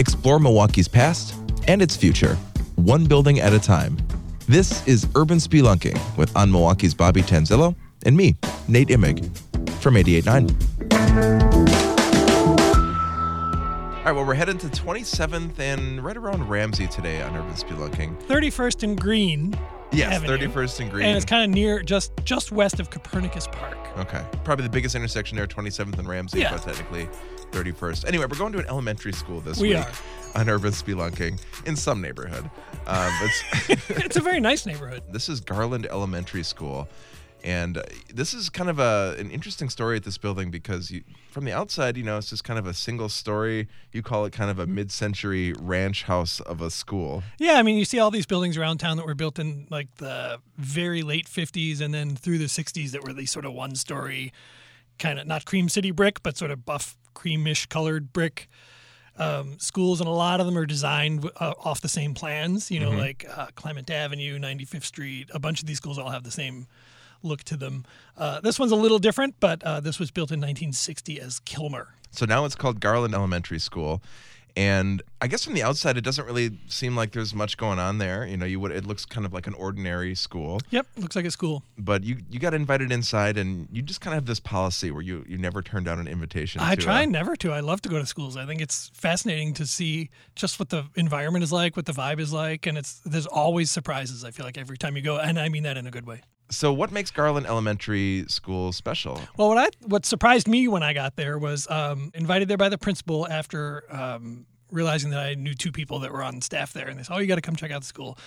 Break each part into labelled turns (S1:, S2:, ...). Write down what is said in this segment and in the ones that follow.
S1: Explore Milwaukee's past and its future, one building at a time. This is Urban Spelunking with On Milwaukee's Bobby Tanzilo and me, Nate Imig, from 88.9. All right, well, we're heading to 27th and right around Ramsey today on Urban Spelunking.
S2: 31st and Green.
S1: Yes,
S2: Avenue.
S1: 31st and Green.
S2: And it's kind of near, just just west of Copernicus Park.
S1: Okay. Probably the biggest intersection there, 27th and Ramsey,
S2: Yeah.
S1: but technically 31st. Anyway, we're going to an elementary school this
S2: We
S1: week
S2: are.
S1: on Urban Spelunking in some neighborhood. Um, it's,
S2: It's a very nice neighborhood.
S1: this is Garland Elementary School. And uh, this is kind of a, an interesting story at this building because you, from the outside, you know, it's just kind of a single story. You call it kind of a mid century ranch house of a school.
S2: Yeah, I mean, you see all these buildings around town that were built in like the very late 50s and then through the 60s that were these sort of one story, kind of not cream city brick, but sort of buff, creamish colored brick um, schools. And a lot of them are designed uh, off the same plans, you know, like uh, Clement Avenue, 95th Street. A bunch of these schools all have the same look to them. Uh, this one's a little different, but uh, this was built in 1960 as Kilmer.
S1: So now it's called Garland Elementary School. And I guess from the outside, it doesn't really seem like there's much going on there. You know, you would it looks kind of like an ordinary school,
S2: Yep, looks like a school.
S1: but you you got invited inside, and you just kind of have this policy where you you never turn down an invitation.
S2: I
S1: to
S2: try
S1: a-
S2: never to. I love to go to schools. I think it's fascinating to see just what the environment is like, what the vibe is like, and it's there's always surprises. I feel like every time you go, and I mean that in a good way.
S1: So, what makes Garland Elementary School special?
S2: Well, what I what surprised me when I got there was um, invited there by the principal after um, realizing that I knew two people that were on staff there, and they said, "Oh, you got to come check out the school."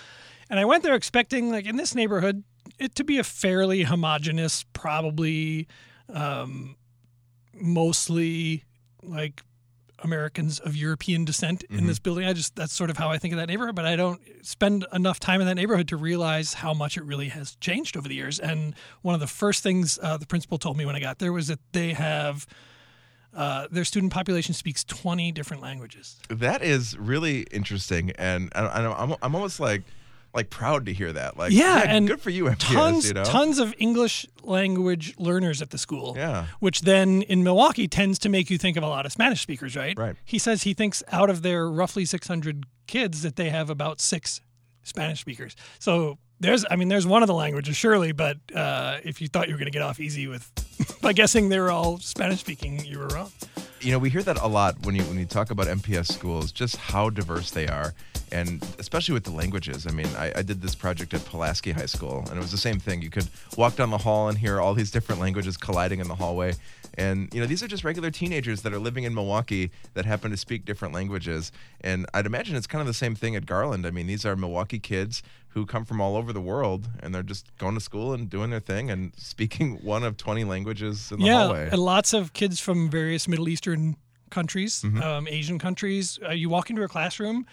S2: And I went there expecting, like in this neighborhood, it to be a fairly homogenous, probably um, mostly like Americans of European descent in this building. I just that's sort of how I think of that neighborhood, but I don't spend enough time in that neighborhood to realize how much it really has changed over the years. And one of the first things uh, the principal told me when I got there was that they have uh, their student population speaks 20 different languages.
S1: That is really interesting, and I, I, I'm I'm almost like like proud to hear that. Like,
S2: Yeah, and
S1: good for you, MPS.
S2: Tons,
S1: you know,
S2: tons of English language learners at the school.
S1: Yeah.
S2: Which then in Milwaukee tends to make you think of a lot of Spanish speakers, right?
S1: Right.
S2: He says he thinks out of their roughly 600 kids that they have about six Spanish speakers. So there's, I mean, there's one of the languages surely, but uh, if you thought you were going to get off easy with by guessing they were all Spanish speaking, you were wrong.
S1: you know we hear that a lot when you when you talk about MPS schools, just how diverse they are, and especially with the languages. I mean, I, I did this project at Pulaski High School, and it was the same thing. You could walk down the hall and hear all these different languages colliding in the hallway. And you know, these are just regular teenagers that are living in Milwaukee that happen to speak different languages. And I'd imagine it's kind of the same thing at Garland. I mean, these are Milwaukee kids who come from all over the world, and they're just going to school and doing their thing and speaking one of 20 languages in the
S2: yeah,
S1: hallway.
S2: and lots of kids from various Middle Eastern countries,
S1: Mm-hmm.
S2: um, Asian countries. Uh, you walk into a classroom,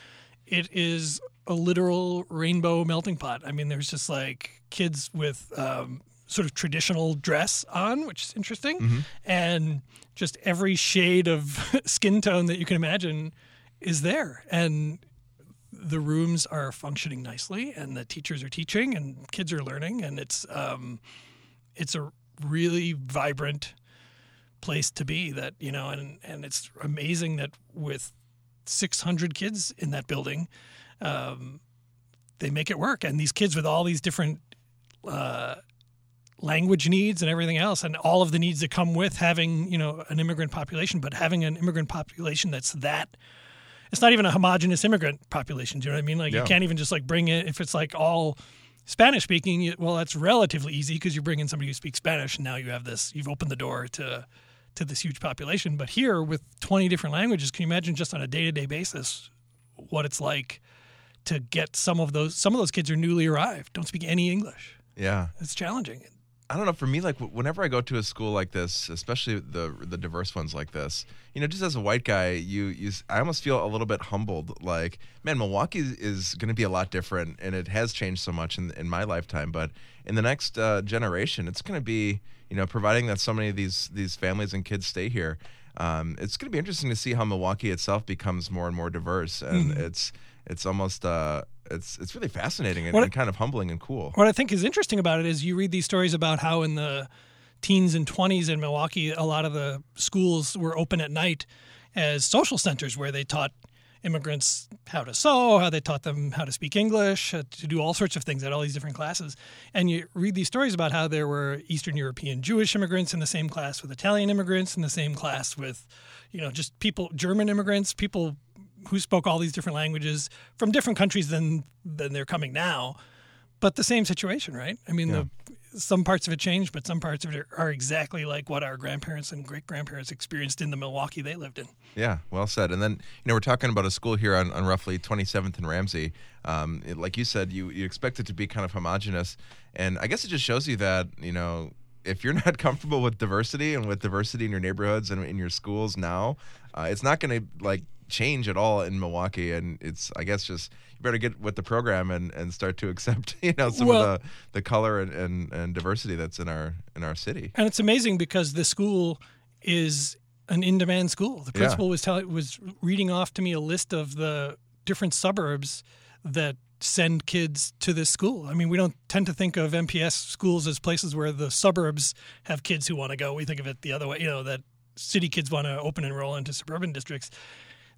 S2: it is a literal rainbow melting pot. I mean, there's just like kids with um, sort of traditional dress on, which is interesting,
S1: Mm-hmm.
S2: and just every shade of skin tone that you can imagine is there. And the rooms are functioning nicely, and the teachers are teaching, and kids are learning, and it's um, it's a really vibrant place to be that you know and and it's amazing that with 600 kids in that building um, they make it work and these kids with all these different uh, language needs and everything else and all of the needs that come with having you know an immigrant population but having an immigrant population that's that it's not even a homogenous immigrant population do you know what i mean like
S1: Yeah.
S2: you can't even just like bring it if it's like all Spanish speaking, well, that's relatively easy because you bring in somebody who speaks Spanish, and now you have this. You've opened the door to to this huge population. But here, with 20 different languages, can you imagine just on a day to day basis what it's like to get some of those? Some of those kids are newly arrived, don't speak any English.
S1: yeah.
S2: It's challenging.
S1: I don't know. For me, like whenever I go to a school like this, especially the the diverse ones like this, you know, just as a white guy, you you I almost feel a little bit humbled. Like, man, Milwaukee is going to be a lot different, and it has changed so much in in my lifetime. But in the next uh, generation, it's going to be, you know, providing that so many of these these families and kids stay here. Um, it's going to be interesting to see how Milwaukee itself becomes more and more diverse, and it's it's almost uh, it's it's really fascinating and,
S2: What-
S1: and kind of humbling and cool.
S2: What I think is interesting about it is you read these stories about how in the teens and 20s in Milwaukee, a lot of the schools were open at night as social centers where they taught immigrants how to sew, how they taught them how to speak English, to do all sorts of things at all these different classes. And you read these stories about how there were Eastern European Jewish immigrants in the same class with Italian immigrants in the same class with, you know, just people, German immigrants, people who spoke all these different languages from different countries than than they're coming now. But the same situation, right? I mean,
S1: Yeah.
S2: the, some parts of it changed, but some parts of it are exactly like what our grandparents and great grandparents experienced in the Milwaukee they lived in.
S1: Yeah, well said. And then, you know, we're talking about a school here on, on roughly 27th and Ramsey. Um, it- like you said, you, you expect it to be kind of homogenous. And I guess it just shows you that, you know, if you're not comfortable with diversity and with diversity in your neighborhoods and in your schools now, uh, it's not going to, like, change at all in Milwaukee. And it's, I guess, just you better get with the program and, and start to accept, you know, some
S2: Well-
S1: of the, the color and, and, and diversity that's in our in our city.
S2: And it's amazing because the school is an in-demand school. The
S1: Yeah.
S2: principal was telling was reading off to me a list of the different suburbs that send kids to this school. I mean, we don't tend to think of MPS schools as places where the suburbs have kids who want to go. We think of it the other way, you know, that city kids want to open enroll into suburban districts.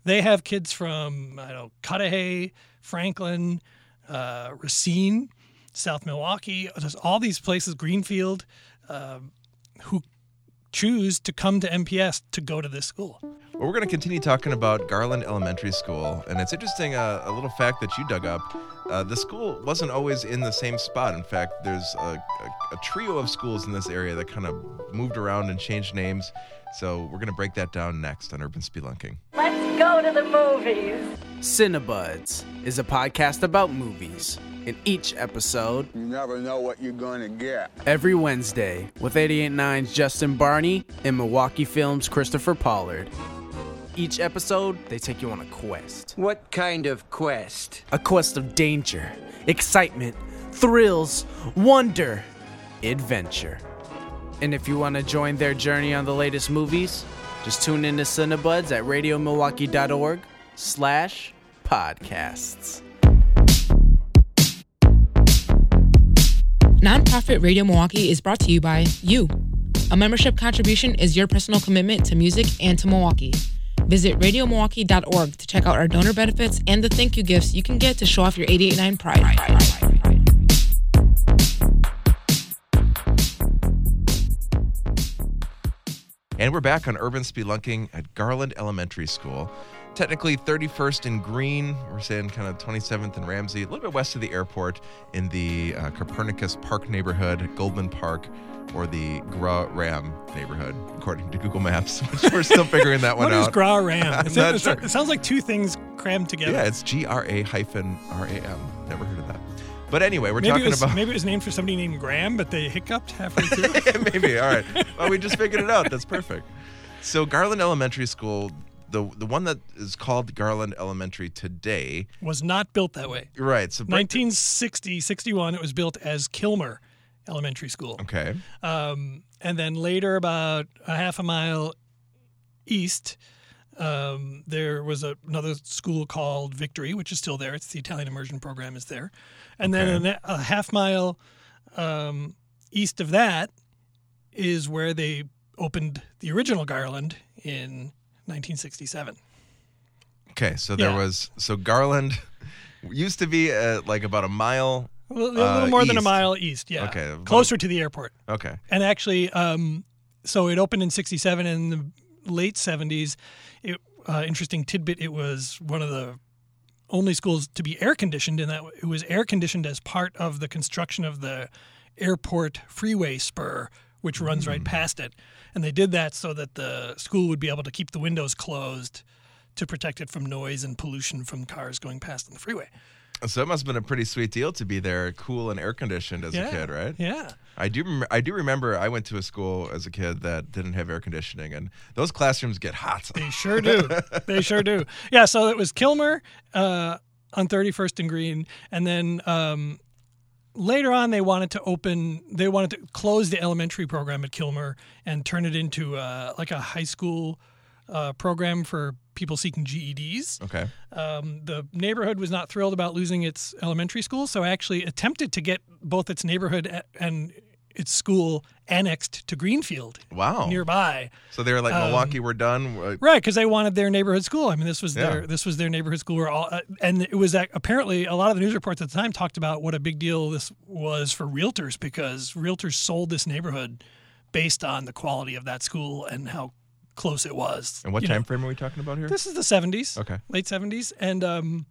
S2: They have kids from I don't know Cudahy, Franklin, uh, Racine, South Milwaukee, all these places, Greenfield, um, who choose to come to MPS to go to this school.
S1: Well, we're going to continue talking about Garland Elementary School, and it's interesting uh, a little fact that you dug up. Uh, the school wasn't always in the same spot. In fact, there's a, a, a trio of schools in this area that kind of moved around and changed names. So we're going to break that down next on Urban Spelunking.
S3: Let's go to the movies.
S4: Cinebuds is a podcast about movies. In each episode,
S5: You never know what you're gonna get.
S4: every Wednesday, with 889's Justin Barney and Milwaukee Films' Christopher Pollard. Each episode, they take you on a quest.
S6: What kind of quest?
S4: A quest of danger, excitement, thrills, wonder, adventure. And if you want to join their journey on the latest movies, just tune in to Cinebuds at radiomilwaukee.org slash podcasts.
S7: Nonprofit Radio Milwaukee is brought to you by you. A membership contribution is your personal commitment to music and to Milwaukee. Visit radiomilwaukee.org to check out our donor benefits and the thank you gifts you can get to show off your 889 pride.
S1: And we're back on Urban Spelunking at Garland Elementary School. Technically 31st and Green, we're saying kind of 27th and Ramsey, a little bit west of the airport in the uh, Copernicus Park neighborhood, Goldman Park, or the Gra Ram neighborhood, according to Google Maps, which we're still figuring that one
S2: What is
S1: out.
S2: Gra Ram? It, sounds-
S1: sure.
S2: it sounds like two things crammed together.
S1: yeah, it's G R A hyphen R A M. Never heard of that. But anyway, we're
S2: maybe
S1: talking
S2: was
S1: about
S2: maybe it was named for somebody named Graham, but they hiccuped halfway through.
S1: Maybe. All right. Well, we just figured it out. That's perfect. So Garland Elementary School, the the one that is called Garland Elementary today,
S2: was not built that way.
S1: right? So break-
S2: 1960, 61, it was built as Kilmer Elementary School.
S1: Okay.
S2: Um, and then later, about a half a mile east, um, there was a, another school called Victory, which is still there. It's the Italian immersion program is there. And then a, a half mile um, east of that is where they opened the original Garland in 1967.
S1: Okay. So there
S2: Yeah.
S1: was so Garland used to be uh, like about a mile.
S2: Well, a little
S1: Uh,
S2: more than a mile east, yeah.
S1: Okay,
S2: Closer to the airport.
S1: Okay.
S2: And actually, um, so it opened in '67. and the late '70s, it, uh, interesting tidbit: it was one of the only schools to be air conditioned, in that it was air conditioned as part of the construction of the airport freeway spur, which runs right past it. And they did that so that the school would be able to keep the windows closed to protect it from noise and pollution from cars going past on the freeway.
S1: So it must have been a pretty sweet deal to be there, cool and air conditioned as
S2: yeah.
S1: a kid, right?
S2: Yeah.
S1: I do. Rem- I do remember. I went to a school as a kid that didn't have air conditioning, and those classrooms get hot.
S2: They sure do. they sure do. Yeah, so it was Kilmer uh, on 31st and Green, and then um, later on they wanted to open. They wanted to close the elementary program at Kilmer and turn it into uh, like a high school uh, program for people seeking GEDs.
S1: Okay.
S2: Um, the neighborhood was not thrilled about losing its elementary school, so I actually attempted to get both its neighborhood and its school annexed to Greenfield
S1: Wow.
S2: nearby.
S1: So they were like,
S2: Um,
S1: Milwaukee, we're done.
S2: Right, because they wanted their neighborhood school. I mean, this was
S1: Yeah.
S2: their this was their neighborhood school. Where all, uh, and it was ac- apparently a lot of the news reports at the time talked about what a big deal this was for realtors because realtors sold this neighborhood based on the quality of that school and how close it was.
S1: And what
S2: you know.
S1: time frame are we talking about here?
S2: This is the 70s.
S1: Okay.
S2: Late 70s. And um,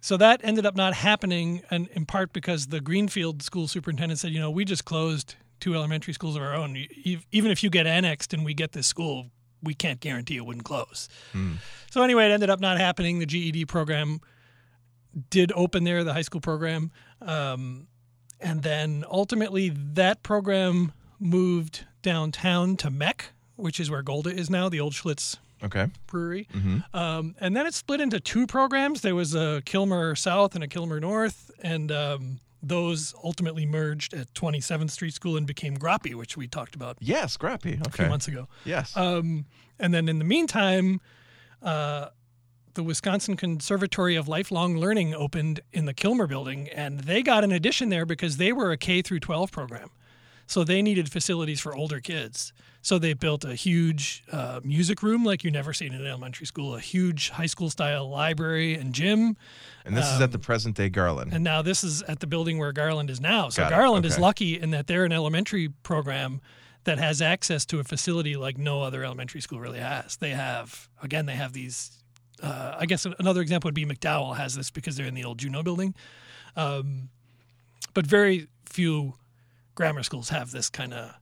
S2: so that ended up not happening, and in part because the Greenfield school superintendent said, you know, we just closed two elementary schools of our own. Even if you get annexed and we get this school, we can't guarantee it wouldn't close. So anyway, it ended up not happening. The GED program did open there, the high school program. Um, and then ultimately, that program moved downtown to Mech, which is where Golda is now, the old Schlitz
S1: okay.
S2: brewery. Um, and then it split into two programs. There was a Kilmer South and a Kilmer North, and um, those ultimately merged at 27th Street School and became Groppi, which we talked about
S1: Yeah, Scrappy.
S2: a few months ago.
S1: Yes.
S2: Um, and then in the meantime, uh, the Wisconsin Conservatory of Lifelong Learning opened in the Kilmer building, and they got an addition there because they were a K through 12 program. So they needed facilities for older kids. So they built a huge uh, music room like you never seen in an elementary school, a huge high school style library and gym.
S1: and this is at the present day Garland.
S2: um, And now this is at the building where Garland is now. So
S1: Got.
S2: Garland is lucky in that they're an elementary program that has access to a facility like no other elementary school really has. They have, again, they have these. Uh, I guess another example would be McDowell has this because they're in the old Juneau building. Um, but very few grammar schools have this kind of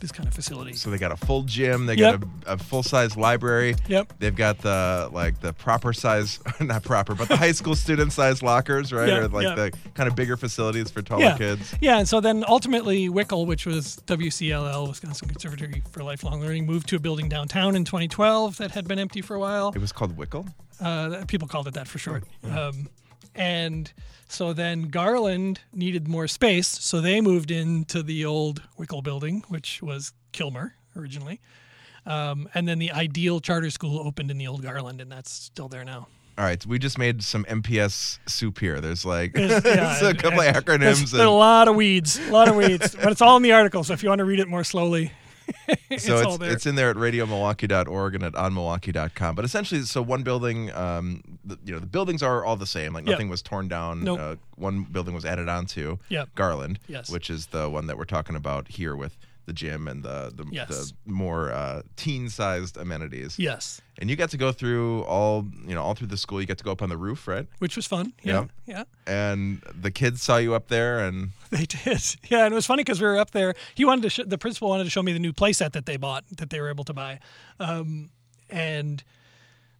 S2: this kind of facility.
S1: so they got a full gym. They
S2: Yep.
S1: got a, a full size library.
S2: Yep.
S1: They've got the like the proper size, not proper, but the high school student size lockers, right?
S2: Yeah,
S1: or like
S2: yeah.
S1: the kind of bigger facilities for taller
S2: yeah.
S1: kids.
S2: Yeah, and so then ultimately Wickel, which was WCLL, Wisconsin Conservatory for Lifelong Learning, moved to a building downtown in 2012 that had been empty for a while.
S1: It was called Wickle.
S2: Uh, people called it that for short. Um, and so then Garland needed more space, so they moved into the old Wickel building, which was Kilmer originally. Um, and then the Ideal Charter School opened in the old Garland, and that's still there now.
S1: All right, we just made some MPS soup here. There's like
S2: There's- yeah,
S1: a couple
S2: and
S1: of
S2: There's,
S1: acronyms.
S2: there's a lot of weeds, a lot of weeds, but it's all in the article. So if you want to read it more slowly,
S1: so it's,
S2: there.
S1: it's in there at radiomilwaukee.org and at onmilwaukee.com. But essentially, so one building, um, the, you know, the buildings are all the same. Like
S2: Yep.
S1: nothing was torn down.
S2: Nope.
S1: Uh, one building was added onto
S2: Yep.
S1: Garland,
S2: Yes.
S1: which is the one that we're talking about here with the gym and the the,
S2: Yes.
S1: the more uh, teen-sized amenities.
S2: yes,
S1: And you got to go through all, you know, all through the school. You got to go up on the roof, right?
S2: which was fun. Yeah,
S1: Yep.
S2: yeah.
S1: And the kids saw you up there, and
S2: They did. Yeah, and it was funny because we were up there. He wanted to. Sh- the principal wanted to show me the new playset that they bought that they were able to buy, um, and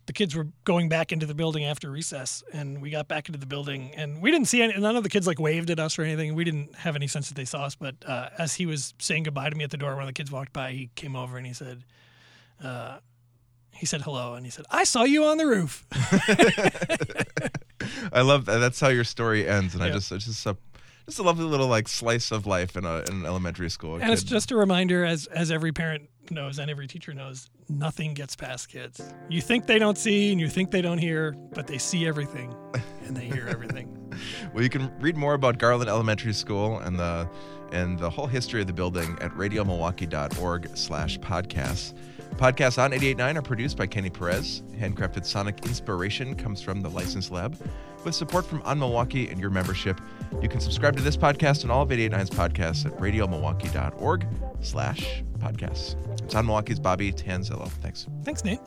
S2: the kids were going back into the building after recess, and we got back into the building, and we didn't see any. None of the kids like waved at us or anything. We didn't have any sense that they saw us. But uh, as he was saying goodbye to me at the door, one of the kids walked by. He came over and he said. Uh, he said hello, and he said, "I saw you on the roof."
S1: I love that. That's how your story ends, and I just it's just just a lovely little like slice of life in a in an elementary school.
S2: And it's just a reminder, as as every parent knows and every teacher knows, nothing gets past kids. You think they don't see and you think they don't hear, but they see everything and they hear everything.
S1: well, you can read more about Garland Elementary School and the and the whole history of the building at radiomilwaukee.org slash podcasts. Podcasts on 88.9 are produced by Kenny Perez. Handcrafted sonic inspiration comes from the License Lab. With support from On Milwaukee and your membership, you can subscribe to this podcast and all of 88.9's podcasts at radiomilwaukee.org slash podcasts. It's On Milwaukee's Bobby Tanzilo. Thanks.
S2: Thanks, Nate.